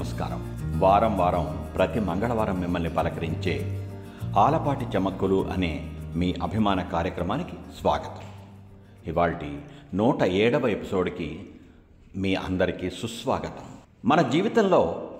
నమస్కారం. వారం వారం ప్రతి మంగళవారం మిమ్మల్ని పలకరించే ఆలపాటి చమక్కులు అనే మీ అభిమాన కార్యక్రమానికి స్వాగతం. ఇవాల్టి నూట ఏడవ ఎపిసోడ్కి మీ అందరికీ సుస్వాగతం. మన జీవితంలో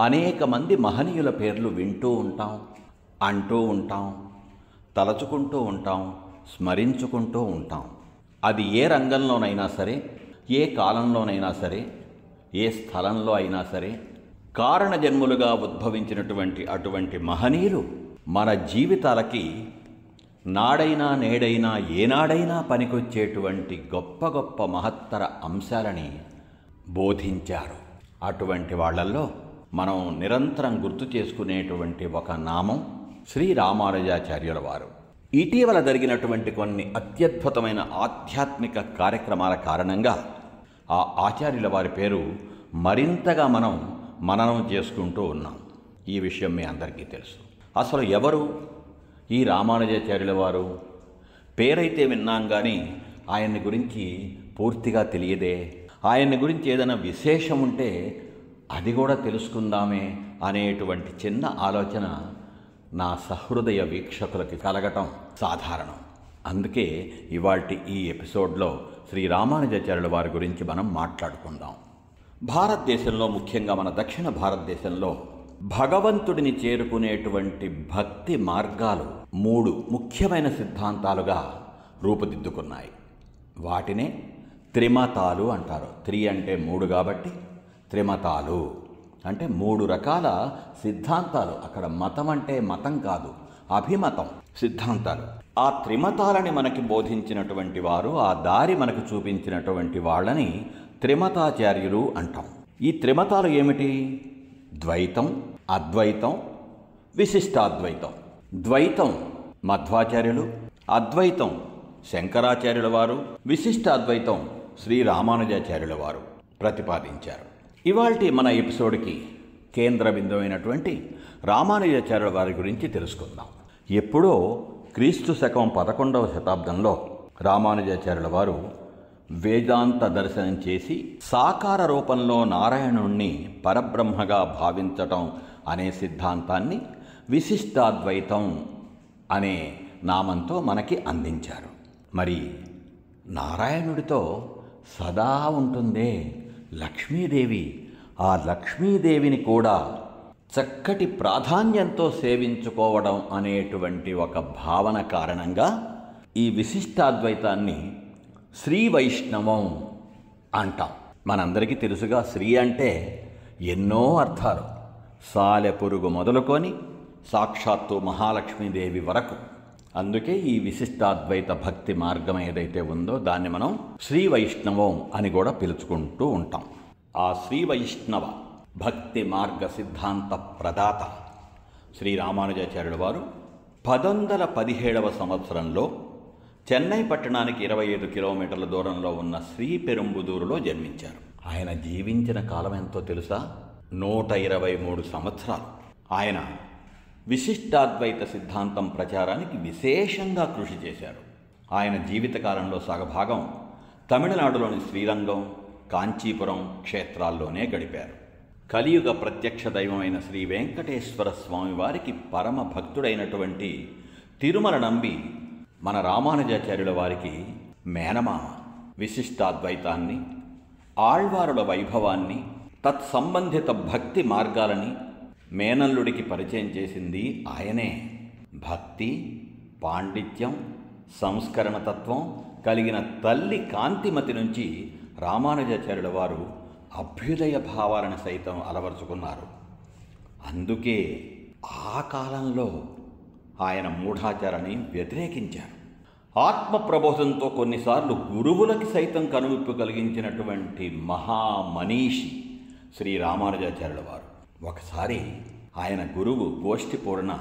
అనేక మంది మహనీయుల పేర్లు వింటూ ఉంటాం అంటూ ఉంటాం తలచుకుంటూ ఉంటాం స్మరించుకుంటూ ఉంటాం. అది ఏ రంగంలోనైనా సరే ఏ కాలంలోనైనా సరే ఏ స్థలంలో అయినా సరే కారణ జన్ములుగా ఉద్భవించినటువంటి అటువంటి మహనీయులు మన జీవితాలకి నాడైనా నేడైనా ఏనాడైనా పనికొచ్చేటువంటి గొప్ప గొప్ప మహత్తర అంశాలని బోధించారు. అటువంటి వాళ్ళల్లో మనం నిరంతరం గుర్తు చేసుకునేటువంటి ఒక నామం శ్రీ రామానుజాచార్యుల వారు. ఇటీవల జరిగినటువంటి కొన్ని అత్యద్భుతమైన ఆధ్యాత్మిక కార్యక్రమాల కారణంగా ఆ ఆచార్యుల వారి పేరు మరింతగా మనం మననం చేసుకుంటూ ఉన్నాం. ఈ విషయం మీ అందరికీ తెలుసు. అసలు ఎవరు? ఈ రామానుజాచార్యుల వారు? పేరైతే విన్నాం కానీ ఆయన్ని గురించి పూర్తిగా తెలియదే. ఆయన్ని గురించి ఏదైనా విశేషం ఉంటే అది కూడా తెలుసుకుందామే అనేటువంటి చిన్న ఆలోచన నా సహృదయ వీక్షకులకి కలగటం సాధారణం. అందుకే ఇవాటి ఈ ఎపిసోడ్లో శ్రీ రామానుజాచార్యుల వారి గురించి మనం మాట్లాడుకుందాం. భారతదేశంలో ముఖ్యంగా మన దక్షిణ భారతదేశంలో భగవంతుడిని చేరుకునేటువంటి భక్తి మార్గాలు మూడు ముఖ్యమైన సిద్ధాంతాలుగా రూపుదిద్దుకున్నాయి. వాటినే త్రిమతాలు అంటారు. త్రి అంటే మూడు కాబట్టి త్రిమతాలు అంటే మూడు రకాల సిద్ధాంతాలు. అక్కడ మతం అంటే మతం కాదు అభిమతం సిద్ధాంతాలు. ఆ త్రిమతాలని మనకి బోధించినటువంటి వారు ఆ దారి మనకు చూపించినటువంటి వాళ్ళని త్రిమతాచార్యులు అంటాం. ఈ త్రిమతాలు ఏమిటి? ద్వైతం అద్వైతం విశిష్టాద్వైతం. ద్వైతం మధ్వాచార్యులు అద్వైతం శంకరాచార్యుల వారు విశిష్టాద్వైతం శ్రీ రామానుజాచార్యుల వారు ప్రతిపాదించారు. ఇవాల్టి మన ఎపిసోడ్కి కేంద్ర బిందువైనటువంటి రామానుజాచార్యుల వారి గురించి తెలుసుకుందాం. ఎప్పుడో క్రీస్తు శకం పదకొండవ శతాబ్దంలో రామానుజాచార్యుల వారు వేదాంత దర్శనం చేసి సాకార రూపంలో నారాయణుణ్ణి పరబ్రహ్మగా భావించటం అనే సిద్ధాంతాన్ని విశిష్టాద్వైతం అనే నామంతో మనకి అందించారు. మరి నారాయణుడితో సదా ఉంటుందే లక్ష్మీదేవి. ఆ లక్ష్మీదేవిని కూడా చక్కటి ప్రాధాన్యంతో సేవించుకోవడం అనేటువంటి ఒక భావన కారణంగా ఈ విశిష్టాద్వైతాన్ని శ్రీ వైష్ణవం అంటాం. మనందరికీ తెలుసుగా శ్రీ అంటే ఎన్నో అర్థాలు. సాలె పురుగు మొదలుకొని సాక్షాత్తు మహాలక్ష్మీదేవి వరకు. అందుకే ఈ విశిష్టాద్వైత భక్తి మార్గం ఏదైతే ఉందో దాన్ని మనం శ్రీ వైష్ణవం అని కూడా పిలుచుకుంటూ ఉంటాం. ఆ శ్రీ వైష్ణవ భక్తి మార్గ సిద్ధాంత ప్రదాత శ్రీ రామానుజాచార్యుల వారు పదొందల పదిహేడవ సంవత్సరంలో చెన్నై పట్టణానికి ఇరవై ఐదు కిలోమీటర్ల దూరంలో ఉన్న శ్రీ పెరుంబుదూరులో జన్మించారు. ఆయన జీవించిన కాలం ఎంతో తెలుసా? నూట ఇరవై మూడు సంవత్సరాలు. ఆయన విశిష్టాద్వైత సిద్ధాంతం ప్రచారానికి విశేషంగా కృషి చేశారు. ఆయన జీవితకాలంలో సగభాగం తమిళనాడులోని శ్రీరంగం కాంచీపురం క్షేత్రాల్లోనే గడిపారు. కలియుగ ప్రత్యక్ష దైవమైన శ్రీ వెంకటేశ్వర స్వామివారికి పరమ భక్తుడైనటువంటి తిరుమల నంబి మన రామానుజాచార్యుల వారికి మేనమామ విశిష్టాద్వైతాన్ని ఆళ్వారుల వైభవాన్ని తత్సంబంధిత భక్తి మార్గాలని మేనల్లుడికి పరిచయం చేసింది ఆయనే. భక్తి పాండిత్యం సంస్కరణ తత్వం కలిగిన తల్లి కాంతిమతి నుంచి రామానుజాచార్యుల వారు అభ్యుదయ భావాలను సైతం అలవరుచుకున్నారు. అందుకే ఆ కాలంలో ఆయన మూఢాచారాన్ని వ్యతిరేకించారు. ఆత్మ ప్రబోధంతో కొన్నిసార్లు గురువులకి సైతం కనువిప్పు కలిగించినటువంటి మహామనీషి శ్రీ రామానుజాచార్యుల వారు. ఒకసారి ఆయన గురువు గోష్ఠిపూర్ణ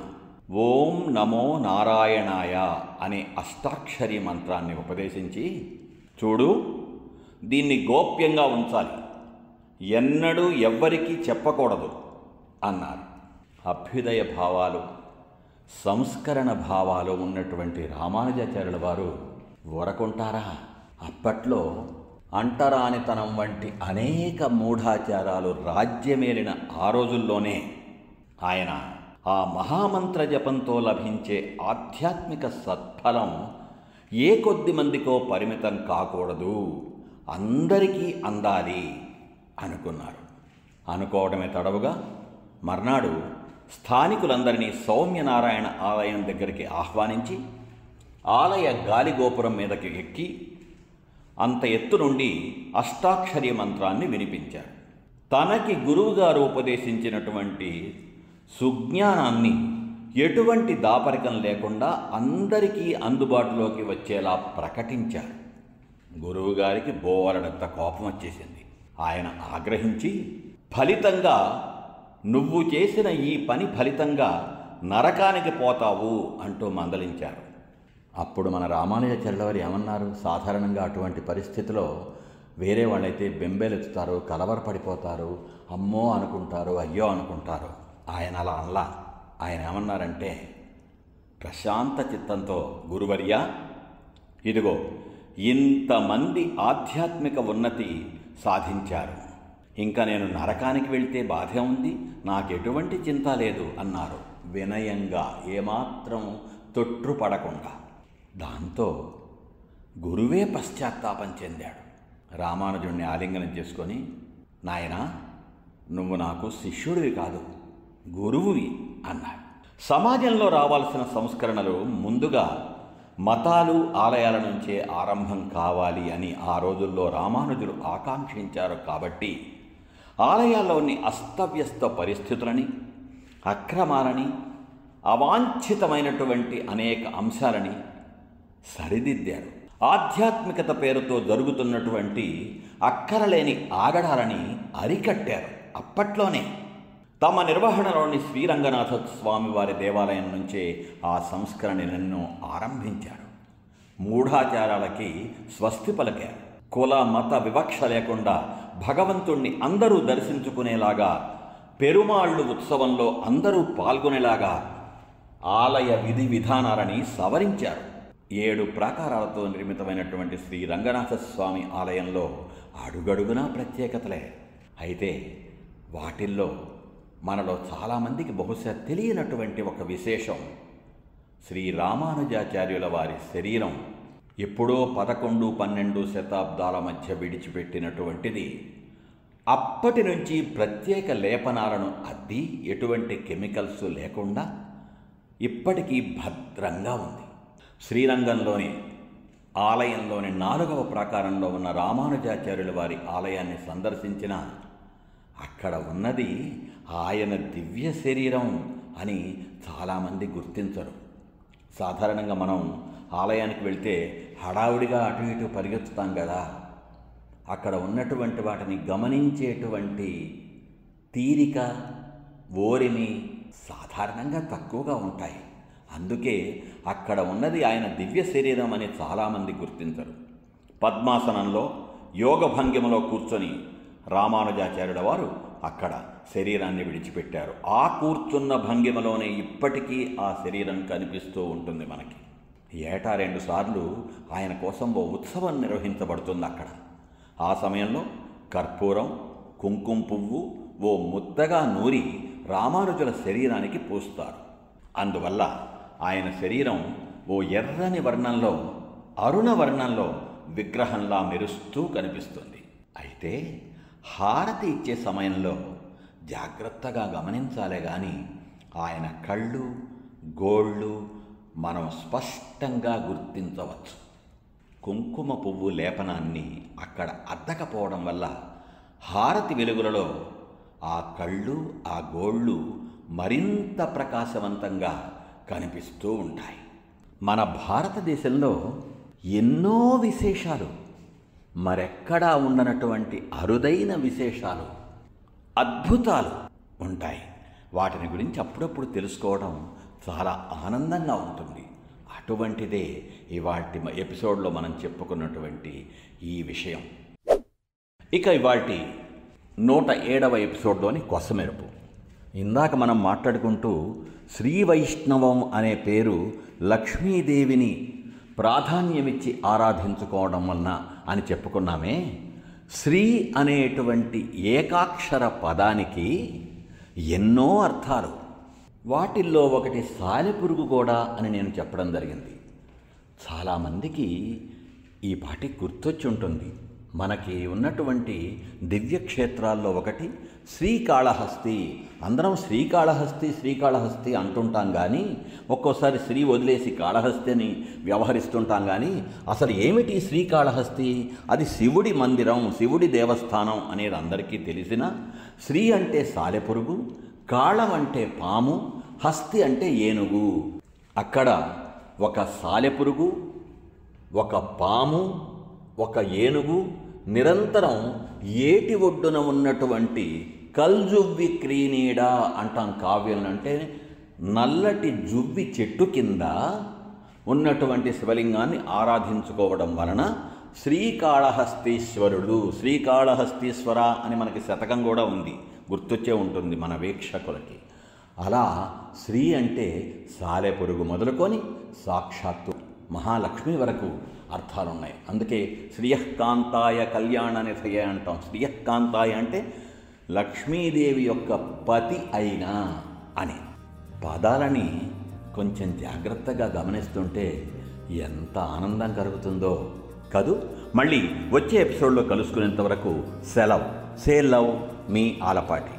ఓం నమో నారాయణాయ అనే అష్టాక్షరి మంత్రాన్ని ఉపదేశించి చూడు దీన్ని గోప్యంగా ఉంచాలి. ఎన్నడూ ఎవ్వరికీ చెప్పకూడదు అన్నారు. అభ్యుదయ భావాలు సంస్కరణ భావాలు ఉన్నటువంటి రామానుజాచార్యుల వారు ఊరకుంటారా అప్పట్లో అంటరానితనం వంటి అనేక మూఢాచారాలు రాజ్యమేలిన ఆ రోజుల్లోనే ఆయన ఆ మహామంత్ర జపంతో లభించే ఆధ్యాత్మిక సత్ఫలం ఏ కొద్ది మందికో పరిమితం కాకూడదు. అందరికీ అందాలి అనుకున్నారు. అనుకోవడమే తడవుగా మర్నాడు స్థానికులందరినీ సౌమ్యనారాయణ ఆలయం దగ్గరికి ఆహ్వానించి ఆలయ గాలిగోపురం మీదకి ఎక్కి అంత ఎత్తు నుండి అష్టాక్షరి మంత్రాన్ని వినిపించారు. తనకి గురువుగారు ఉపదేశించినటువంటి సుజ్ఞానాన్ని ఎటువంటి దాపరికం లేకుండా అందరికీ అందుబాటులోకి వచ్చేలా ప్రకటించారు. గురువుగారికి బోవరడంత కోపం వచ్చేసింది. ఆయన ఆగ్రహించి ఫలితంగా నువ్వు చేసిన ఈ పని ఫలితంగా నరకానికి పోతావు అంటూ మందలించారు. అప్పుడు మన రామానుజాచార్యుల వారు ఏమన్నారు? సాధారణంగా అటువంటి పరిస్థితిలో వేరే వాళ్ళైతే బెంబేలెత్తుతారు కలవరపడిపోతారు అమ్మో అనుకుంటారు అయ్యో అనుకుంటారు. ఆయన అలా అనలా. ఆయన ఏమన్నారంటే ప్రశాంత చిత్తంతో గురువర్య ఇదిగో ఇంతమంది ఆధ్యాత్మిక ఉన్నతి సాధించారు. ఇంకా నేను నరకానికి వెళ్తే బాధే ఉంది. నాకు ఎటువంటి చింత లేదు అన్నారు. వినయంగా ఏమాత్రం తొట్టుపడకుండా దాంతో గురువే పశ్చాత్తాపం చెందాడు. రామానుజుణ్ణి ఆలింగనం చేసుకొని నాయనా నువ్వు నాకు శిష్యుడివి కాదు గురువువి అన్నాడు. సమాజంలో రావాల్సిన సంస్కరణలు ముందుగా మతాలు ఆలయాల నుంచే ఆరంభం కావాలి అని ఆ రోజుల్లో రామానుజులు ఆకాంక్షించారు కాబట్టి ఆలయాల్లోని అస్తవ్యస్త పరిస్థితులని అక్రమాలని అవాంఛితమైనటువంటి అనేక అంశాలని సరిదిద్దారు. ఆధ్యాత్మికత పేరుతో జరుగుతున్నటువంటి అక్కరలేని ఆగడాలని అరికట్టారు అప్పట్లోనే. తమ నిర్వహణలోని శ్రీరంగనాథ స్వామి వారి దేవాలయం నుంచే ఆ సంస్కరణలను ఆరంభించారు. మూఢాచారాలకి స్వస్తి పలికారు. కుల మత వివక్ష లేకుండా భగవంతుణ్ణి అందరూ దర్శించుకునేలాగా పెరుమాళ్ళు ఉత్సవంలో అందరూ పాల్గొనేలాగా ఆలయ విధి విధానాలని సవరించారు. ఏడు ప్రాకారాలతో నిర్మితమైనటువంటి శ్రీ రంగనాథ స్వామి ఆలయంలో అడుగడుగునా ప్రత్యేకతలే. అయితే వాటిల్లో మనలో చాలామందికి బహుశా తెలియనటువంటి ఒక విశేషం శ్రీ రామానుజాచార్యుల వారి శరీరం ఎప్పుడో పదకొండు పన్నెండు శతాబ్దాల మధ్య విడిచిపెట్టినటువంటిది. అప్పటి నుంచి ప్రత్యేక లేపనాలను అద్ది ఎటువంటి కెమికల్స్ లేకుండా ఇప్పటికీ భద్రంగా ఉంది. శ్రీరంగంలోని ఆలయంలోని నాలుగవ ప్రాకారంలో ఉన్న రామానుజాచార్యుల వారి ఆలయాన్ని సందర్శించిన అక్కడ ఉన్నది ఆయన దివ్య శరీరం అని చాలామంది గుర్తించరు. సాధారణంగా మనం ఆలయానికి వెళ్తే హడావుడిగా అటు ఇటు పరిగెత్తుతాం కదా. అక్కడ ఉన్నటువంటి వాటిని గమనించేటువంటి తీరిక ఓరిమి సాధారణంగా తక్కువగా ఉంటాయి. అందుకే అక్కడ ఉన్నది ఆయన దివ్య శరీరం అని చాలామంది గుర్తించరు. పద్మాసనంలో యోగ భంగిమలో కూర్చొని రామానుజాచార్యుల వారు అక్కడ శరీరాన్ని విడిచిపెట్టారు. ఆ కూర్చున్న భంగిమలోనే ఇప్పటికీ ఆ శరీరం కనిపిస్తూ ఉంటుంది మనకి. ఏటా రెండు సార్లు ఆయన కోసం ఓ ఉత్సవం నిర్వహించబడుతుంది అక్కడ. ఆ సమయంలో కర్పూరం కుంకుమ పువ్వు ఓ ముద్దగా నూరి రామానుజుల శరీరానికి పూస్తారు. అందువల్ల ఆయన శరీరం ఓ ఎర్రని వర్ణంలో అరుణ వర్ణంలో విగ్రహంలా మెరుస్తూ కనిపిస్తుంది. అయితే హారతి ఇచ్చే సమయంలో జాగ్రత్తగా గమనించాలే గాని ఆయన కళ్ళు గోళ్ళు మనం స్పష్టంగా గుర్తించవచ్చు. కుంకుమ పువ్వు లేపనాన్ని అక్కడ అద్దకపోవడం వల్ల హారతి వెలుగులలో ఆ కళ్ళు ఆ గోళ్ళు మరింత ప్రకాశవంతంగా కనిపిస్తూ ఉంటాయి. మన భారతదేశంలో ఎన్నో విశేషాలు మరెక్కడా ఉండనటువంటి అరుదైన విశేషాలు అద్భుతాలు ఉంటాయి. వాటిని గురించి అప్పుడప్పుడు తెలుసుకోవడం చాలా ఆనందంగా ఉంటుంది. అటువంటిదే ఇవాటి ఎపిసోడ్లో మనం చెప్పుకున్నటువంటి ఈ విషయం. ఇక ఇవాటి నూట ఏడవ ఎపిసోడ్లోని కొసమెరుపు. ఇందాక మనం మాట్లాడుకుంటూ శ్రీ వైష్ణవం అనే పేరు లక్ష్మీదేవిని ప్రాధాన్యమిచ్చి ఆరాధించుకోవడం వలన అని చెప్పుకున్నామే. శ్రీ అనేటువంటి ఏకాక్షర పదానికి ఎన్నో అర్థాలు. వాటిల్లో ఒకటి సాలెపురుగు కూడా అని నేను చెప్పడం జరిగింది. చాలామందికి ఈ పాటి గుర్తొచ్చి ఉంటుంది మనకి ఉన్నటువంటి దివ్యక్షేత్రాల్లో ఒకటి శ్రీకాళహస్తి. అందరం శ్రీకాళహస్తి శ్రీకాళహస్తి అంటుంటాం కానీ ఒక్కోసారి శ్రీ వదిలేసి కాళహస్తి అని వ్యవహరిస్తుంటాం కానీ అసలు ఏమిటి శ్రీకాళహస్తి? అది శివుడి మందిరం శివుడి దేవస్థానం అనేది అందరికీ తెలిసిన శ్రీ అంటే సాలెపురుగు కాళం అంటే పాము హస్తి అంటే ఏనుగు. అక్కడ ఒక సాలెపురుగు ఒక పాము ఒక ఏనుగు నిరంతరం ఏటి ఒడ్డున ఉన్నటువంటి కల్జువ్వి క్రీనీడ అంటాం కావ్యం అంటే నల్లటి జువ్వి చెట్టు కింద ఉన్నటువంటి శివలింగాన్ని ఆరాధించుకోవడం వలన శ్రీకాళహస్తీశ్వరుడు శ్రీకాళహస్తీశ్వర అని మనకి శతకం కూడా ఉంది. గుర్తొచ్చే ఉంటుంది మన వీక్షకులకి. అలా శ్రీ అంటే సాలెపురుగు మొదలుకొని సాక్షాత్తు మహాలక్ష్మి వరకు అర్థాలున్నాయి. అందుకే శ్రీయకాంతాయ కళ్యాణ నిధయ అంటాం. శ్రీయకాంతాయ అంటే లక్ష్మీదేవి యొక్క పతి అయినా అని. పదాలని కొంచెం జాగ్రత్తగా గమనిస్తుంటే ఎంత ఆనందం కలుగుతుందో. కదూ? మళ్ళీ వచ్చే ఎపిసోడ్లో కలుసుకునేంత వరకు సెలవ్. సేల్ లవ్ మీ ఆలపాటి.